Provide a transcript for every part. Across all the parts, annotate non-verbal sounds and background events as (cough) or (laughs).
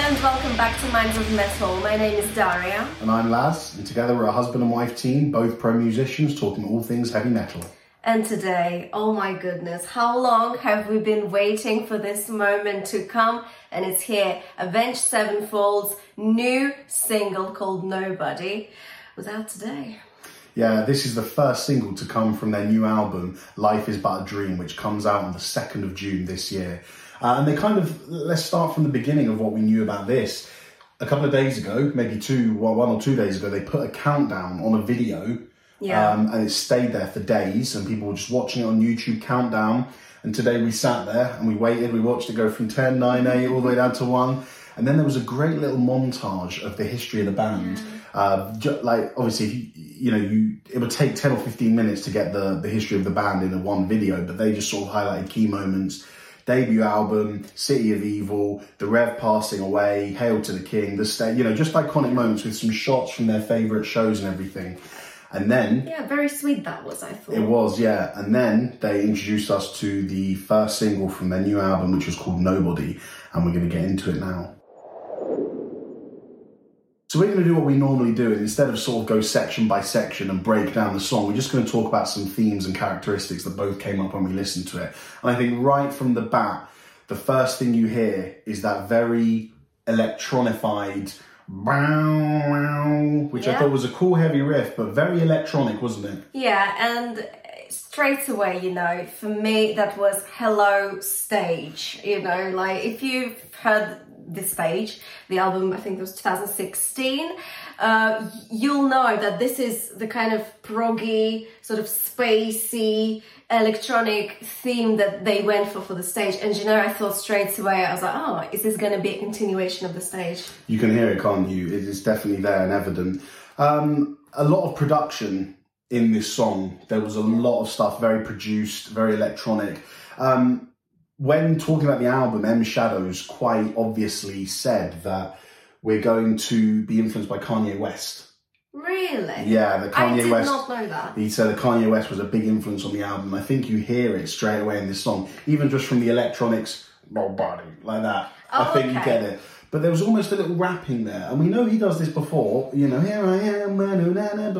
and welcome back to Minds of Metal. My name is Daria. And I'm Laz, and together we're a husband and wife team, both pro musicians talking all things heavy metal. And today, oh my goodness, how long have we been waiting for this moment to come? And it's here Avenged Sevenfold's new single called Nobody was out today. Yeah, this is the first single to come from their new album, Life is But a Dream, which comes out on the 2nd of June this year. Uh, and they kind of, let's start from the beginning of what we knew about this. A couple of days ago, maybe two, well, one or two days ago, they put a countdown on a video. Yeah. Um, and it stayed there for days, and people were just watching it on YouTube countdown. And today we sat there and we waited, we watched it go from 10, 9, 8, all the way down to 1. And then there was a great little montage of the history of the band. Uh, ju- like obviously, if you, you know, you it would take ten or fifteen minutes to get the the history of the band in a one video, but they just sort of highlighted key moments. Debut album, City of Evil, the Rev passing away, Hail to the King, the stage, you know, just iconic moments with some shots from their favourite shows and everything. And then Yeah, very sweet that was, I thought. it was, yeah. And then they introduced us to the first single from their new album, which was called Nobody, and we're going to get into it now. So we're going to do what we normally do, and instead of sort of go section by section and break down the song, we're just going to talk about some themes and characteristics that both came up when we listened to it. And I think right from the bat, the first thing you hear is that very electronified, which I thought was a cool heavy riff, but very electronic, wasn't it? Yeah, and straight away, you know, for me, that was Hello Stage. You know, like if you've heard this stage, the album, I think it was 2016, uh, you'll know that this is the kind of proggy, sort of spacey, electronic theme that they went for for the stage. And you know, I thought straight away, I was like, oh, is this going to be a continuation of the stage? You can hear it, can't you? It is definitely there and evident. Um, a lot of production in this song. There was a lot of stuff, very produced, very electronic. Um, when talking about the album, M Shadows quite obviously said that we're going to be influenced by Kanye West. Really? Yeah, the I Kanye did West. not know that. He said that Kanye West was a big influence on the album. I think you hear it straight away in this song, even just from the electronics, nobody like that. I Oh, think you get it. But there was almost a little rapping there, and we know he does this before. You know, here I am, you know, I know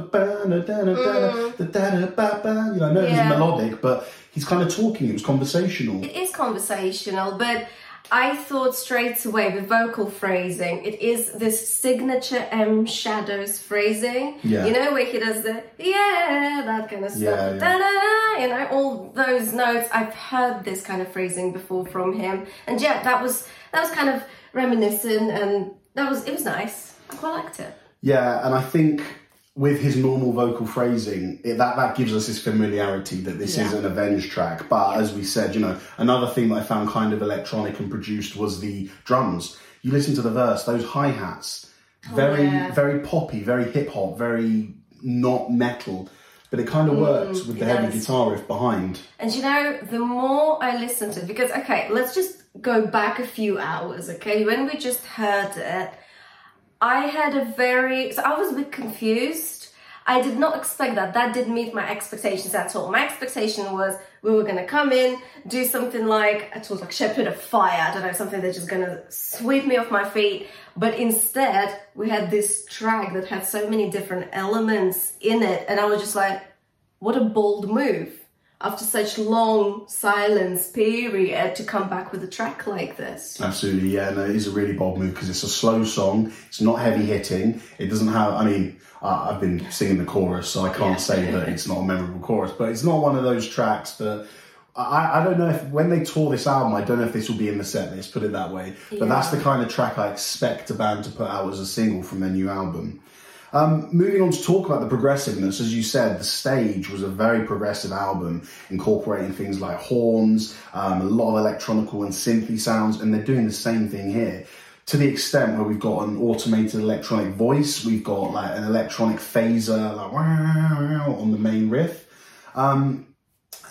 it was melodic, but he's kind of talking. It was conversational. It is conversational, but I thought straight away with vocal phrasing, it is this signature M Shadows phrasing. Yeah. You know, where he does the yeah, that kind of stuff. Yeah, yeah. You know, all those notes. I've heard this kind of phrasing before from him. And yeah, that was that was kind of reminiscent and that was it was nice. I quite liked it. Yeah, and I think with his normal vocal phrasing, it, that that gives us this familiarity that this is an Avenged track. But as we said, you know, another thing that I found kind of electronic and produced was the drums. You listen to the verse; those hi hats, oh, very yeah. very poppy, very hip hop, very not metal. But it kind of mm, works with the heavy does. guitar riff behind. And you know, the more I listen to it, because okay, let's just go back a few hours, okay? When we just heard it, I had a very so I was a bit confused. I did not expect that. That didn't meet my expectations at all. My expectation was we were gonna come in, do something like I told like Shepherd of Fire, I don't know, something that's just gonna sweep me off my feet. But instead, we had this track that had so many different elements in it, and I was just like, what a bold move after such long silence period to come back with a track like this. Absolutely, yeah. No, it is a really bold move because it's a slow song. It's not heavy hitting. It doesn't have. I mean, uh, I've been singing the chorus, so I can't Yeah. say that it's not a memorable chorus. But it's not one of those tracks that. I, I don't know if when they tour this album, I don't know if this will be in the set list. Put it that way. But that's the kind of track I expect a band to put out as a single from their new album. Um, moving on to talk about the progressiveness, as you said, the stage was a very progressive album, incorporating things like horns, um, a lot of electronical and synthy sounds, and they're doing the same thing here. To the extent where we've got an automated electronic voice, we've got like an electronic phaser, like wow, on the main riff. Um,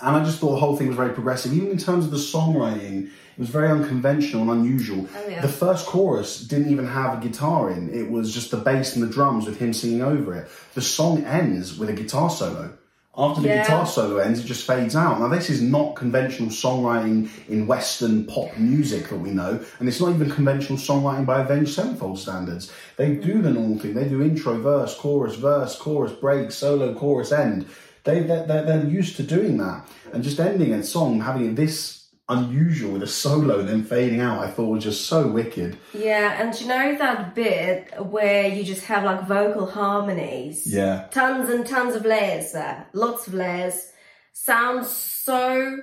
and I just thought the whole thing was very progressive, even in terms of the songwriting. It was very unconventional and unusual. Oh, yeah. The first chorus didn't even have a guitar in; it was just the bass and the drums with him singing over it. The song ends with a guitar solo, After the Yeah. guitar solo ends, it just fades out. Now, this is not conventional songwriting in Western pop music that we know, and it's not even conventional songwriting by Avenged Sevenfold standards. They do the normal thing. They do intro, verse, chorus, verse, chorus, break, solo, chorus, end. They, they're, they're, they're used to doing that. And just ending a song, having this unusual with a solo, then fading out, I thought was just so wicked. Yeah, and you know that bit where you just have like vocal harmonies? Yeah. Tons and tons of layers there. Lots of layers. Sounds so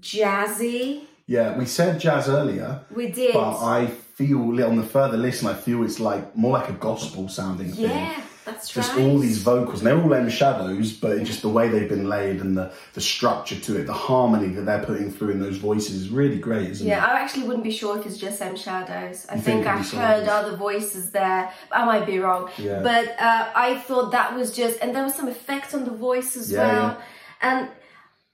jazzy. Yeah, we said jazz earlier, We did. but I feel on the further listen, I feel it's like more like a gospel sounding thing. Yeah, that's Just right. all these vocals, and they're all M shadows, but just the way they've been laid and the, the structure to it, the harmony that they're putting through in those voices is really great, isn't Yeah, it? I actually wouldn't be sure if it's just M Shadows. I You think think I it'd heard other voices there. I might be wrong. Yeah. But uh, I thought that was just, and there was some effect on the voice as Yeah, well. And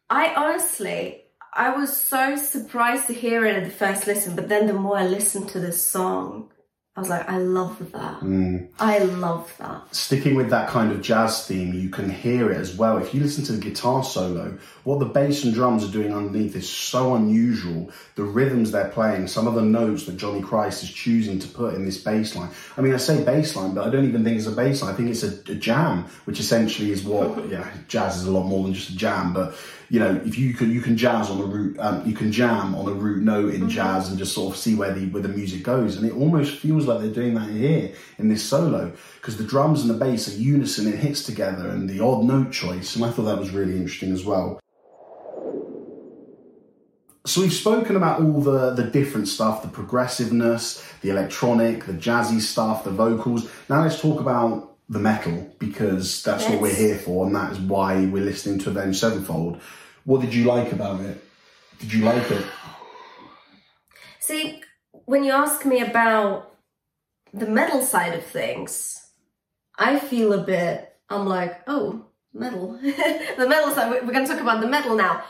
I honestly, I was so surprised to hear it at the first listen, but then the more I listened to this song, I was like, I love that. Mm. I love that. Sticking with that kind of jazz theme, you can hear it as well. If you listen to the guitar solo, what the bass and drums are doing underneath is so unusual. The rhythms they're playing, some of the notes that Johnny Christ is choosing to put in this bass line. I mean, I say bass line, but I don't even think it's a bass line. I think it's a, a jam, which essentially is what, (laughs) yeah, jazz is a lot more than just a jam, but you know, if you can you can jazz on a root, um, you can jam on a root note in jazz and just sort of see where the where the music goes, and it almost feels like they're doing that here in this solo because the drums and the bass are unison, it hits together, and the odd note choice, and I thought that was really interesting as well. So we've spoken about all the the different stuff, the progressiveness, the electronic, the jazzy stuff, the vocals. Now let's talk about the metal because that's what we're here for, and that is why we're listening to Avenged Sevenfold. What did you like about it? Did you like it? See, when you ask me about the metal side of things, I feel a bit, I'm like, oh, metal. (laughs) the metal side, we're going to talk about the metal now.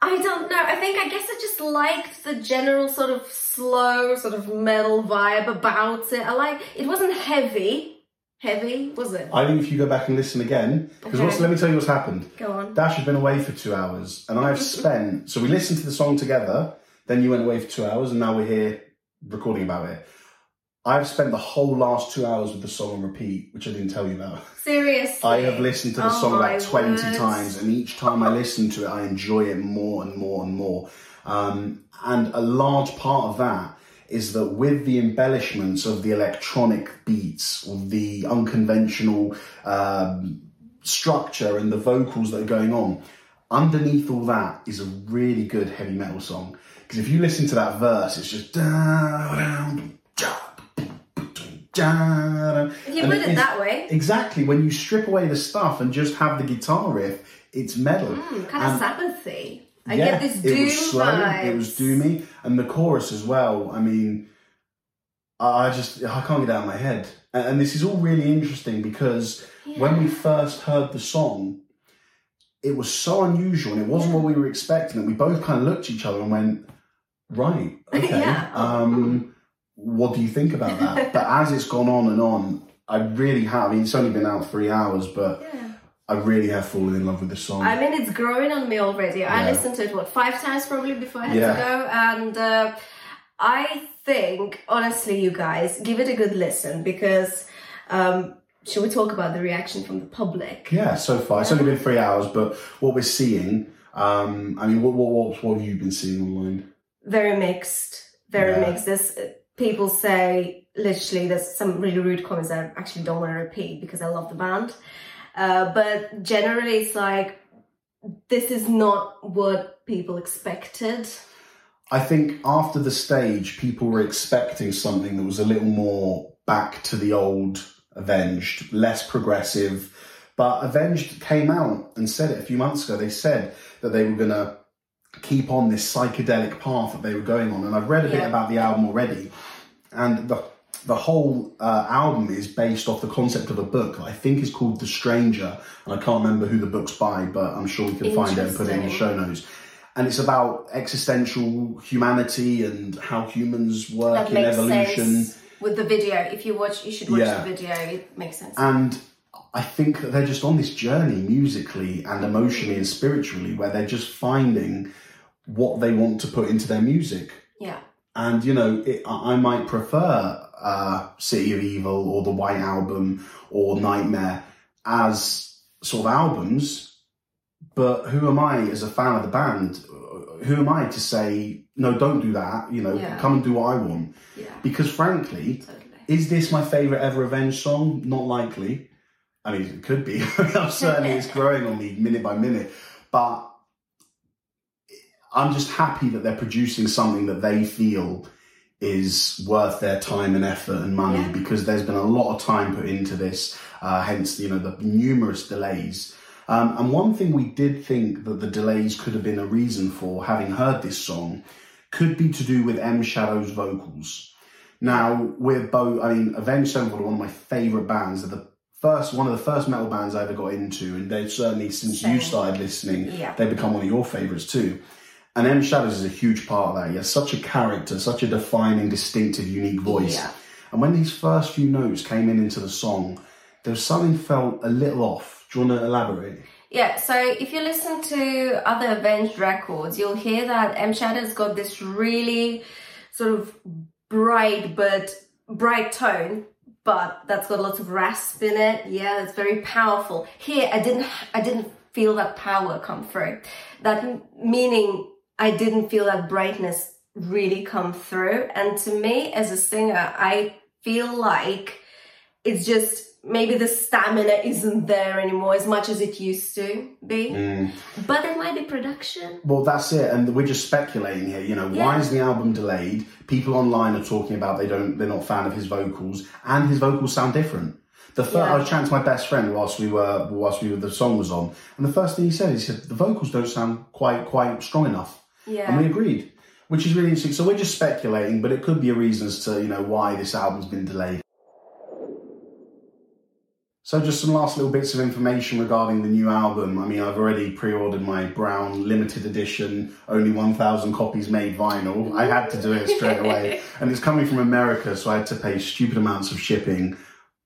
I don't know. I think, I guess I just liked the general sort of slow, sort of metal vibe about it. I like, it wasn't heavy. Heavy, was it? I think if you go back and listen again, because Okay. let me tell you what's happened. Go on. Dash has been away for two hours, and I've (laughs) spent. So we listened to the song together. Then you went away for two hours, and now we're here recording about it. I've spent the whole last two hours with the song on repeat, which I didn't tell you about. Seriously. I have listened to the Oh song my about 20 word. times, and each time I listen to it, I enjoy it more and more and more. Um, and a large part of that is that with the embellishments of the electronic beats, or the unconventional um, structure and the vocals that are going on, underneath all that is a really good heavy metal song. Because if you listen to that verse, it's just. If you put it it's- that way, Exactly. When you strip away the stuff and just have the guitar riff, it's metal. mm, kind of And- Sabbathy. I yeah, get this doom it was slow. vibes. It was doomy, and the chorus as well. I mean, I just I can't get it out of my head. And, this is all really interesting because when we first heard the song, it was so unusual and it wasn't what we were expecting. And we both kind of looked at each other and went, "Right, (laughs) okay." Yeah. Um, what do you think about that? (laughs) but as it's gone on and on, I really have. I mean, it's only been out three hours, but Yeah. I really have fallen in love with the song. I mean, it's growing on me already. I listened to it what five times probably before I had Yeah. to go, and uh, I think honestly, you guys, give it a good listen because. Um, should we talk about the reaction from the public? Yeah, so far it's only been three hours, but what we're seeing, um, I mean, what, what what what have you been seeing online? Very mixed. Very Yeah. mixed. There's uh, people say literally there's some really rude comments that I actually don't want to repeat because I love the band. Uh, but generally, it's like this is not what people expected. I think after the stage, people were expecting something that was a little more back to the old Avenged, less progressive. But Avenged came out and said it a few months ago. They said that they were going to keep on this psychedelic path that they were going on. And I've read a bit about the album already. And the the whole uh, album is based off the concept of a book that I think is called The Stranger. And I can't remember who the book's by, but I'm sure we can find it and put it in the show notes. And it's about existential humanity and how humans work in evolution. with the video. If you watch, you should watch Yeah. the video. It makes sense. And I think that they're just on this journey musically and emotionally and spiritually where they're just finding what they want to put into their music. Yeah. And you know, it, I I might prefer uh, City of Evil or the White Album or Nightmare as sort of albums, but who am I as a fan of the band? Who am I to say no? Don't do that. You know, Yeah. come and do what I want. Yeah. Because frankly, Totally. is this my favorite ever Avenged song? Not likely. I mean, it could be. (laughs) I'm certainly, it's growing on me minute by minute. But I'm just happy that they're producing something that they feel is worth their time and effort and money Yeah. because there's been a lot of time put into this. Uh, hence, you know, the numerous delays. Um, and one thing we did think that the delays could have been a reason for, having heard this song, could be to do with M Shadow's vocals. Now we're both. I mean, Avenged Sevenfold are one of my favourite bands. They're the first, one of the first metal bands I ever got into, and they've certainly since you started listening, Yeah. they've become one of your favourites too. And M Shadows is a huge part of that. He has such a character, such a defining, distinctive, unique voice. Yeah. And when these first few notes came in into the song, there was something felt a little off. Do you want to elaborate? Yeah, so if you listen to other Avenged records, you'll hear that M Shadow's got this really sort of bright but bright tone, but that's got lots of rasp in it. Yeah, it's very powerful. Here, I didn't, I didn't feel that power come through. That m- meaning I didn't feel that brightness really come through. And to me, as a singer, I feel like it's just maybe the stamina isn't there anymore as much as it used to be. Mm. But it might be production. Well, that's it, and we're just speculating here. You know, why is the album delayed? People online are talking about they don't, they're not a fan of his vocals, and his vocals sound different. The first, I Yeah. was chatting to my best friend whilst we were, whilst we were, the song was on, and the first thing he said, he said the vocals don't sound quite, quite strong enough, Yeah. and we agreed, which is really interesting. So we're just speculating, but it could be a reason as to you know why this album's been delayed. So just some last little bits of information regarding the new album. I mean, I've already pre-ordered my brown limited edition, only 1,000 copies made vinyl. I had to do it straight away. (laughs) and it's coming from America, so I had to pay stupid amounts of shipping.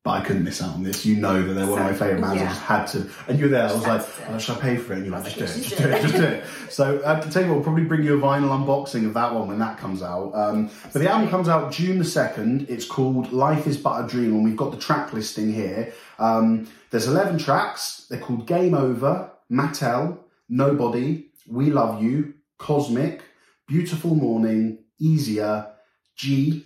But I couldn't miss out on this. You know that they're one of my favourite bands. I Yeah. just had to. And you were there. I was like, That's oh, should I pay for it? And you're like, just do it, Just do it, just do it. So I can tell you what, we'll probably bring you a vinyl unboxing of that one when that comes out. Um, but the album comes out June the 2nd. It's called Life is But a Dream, and we've got the track listing here. Um, there's 11 tracks. They're called Game Over, Mattel, Nobody, We Love You, Cosmic, Beautiful Morning, Easier, G,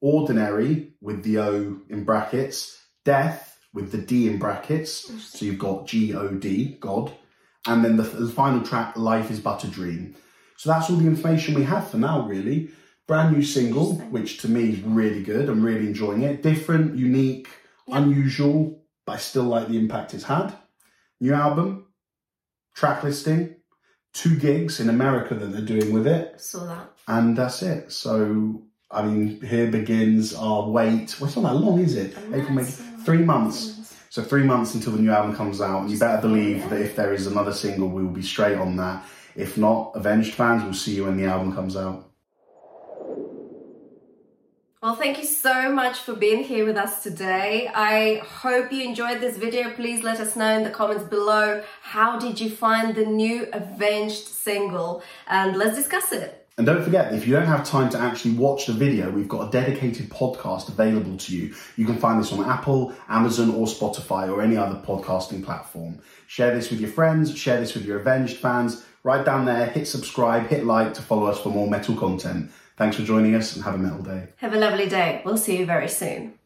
Ordinary with the O in brackets, Death with the D in brackets. So you've got G O D, God. And then the, the final track, Life is But a Dream. So that's all the information we have for now, really. Brand new single, which to me is really good. I'm really enjoying it. Different, unique, unusual, but I still like the impact it's had. New album, track listing, two gigs in America that they're doing with it, Saw that. and that's it. So, I mean, here begins our wait. Well, it's not that long, is it? April, May, three months. So three months until the new album comes out, and you better believe that if there is another single, we will be straight on that. If not, Avenged fans we'll see you when the album comes out. Well, thank you so much for being here with us today. I hope you enjoyed this video. Please let us know in the comments below how did you find the new Avenged single and let's discuss it. And don't forget, if you don't have time to actually watch the video, we've got a dedicated podcast available to you. You can find this on Apple, Amazon, or Spotify, or any other podcasting platform. Share this with your friends, share this with your Avenged fans. Right down there, hit subscribe, hit like to follow us for more metal content. Thanks for joining us and have a metal day. Have a lovely day. We'll see you very soon.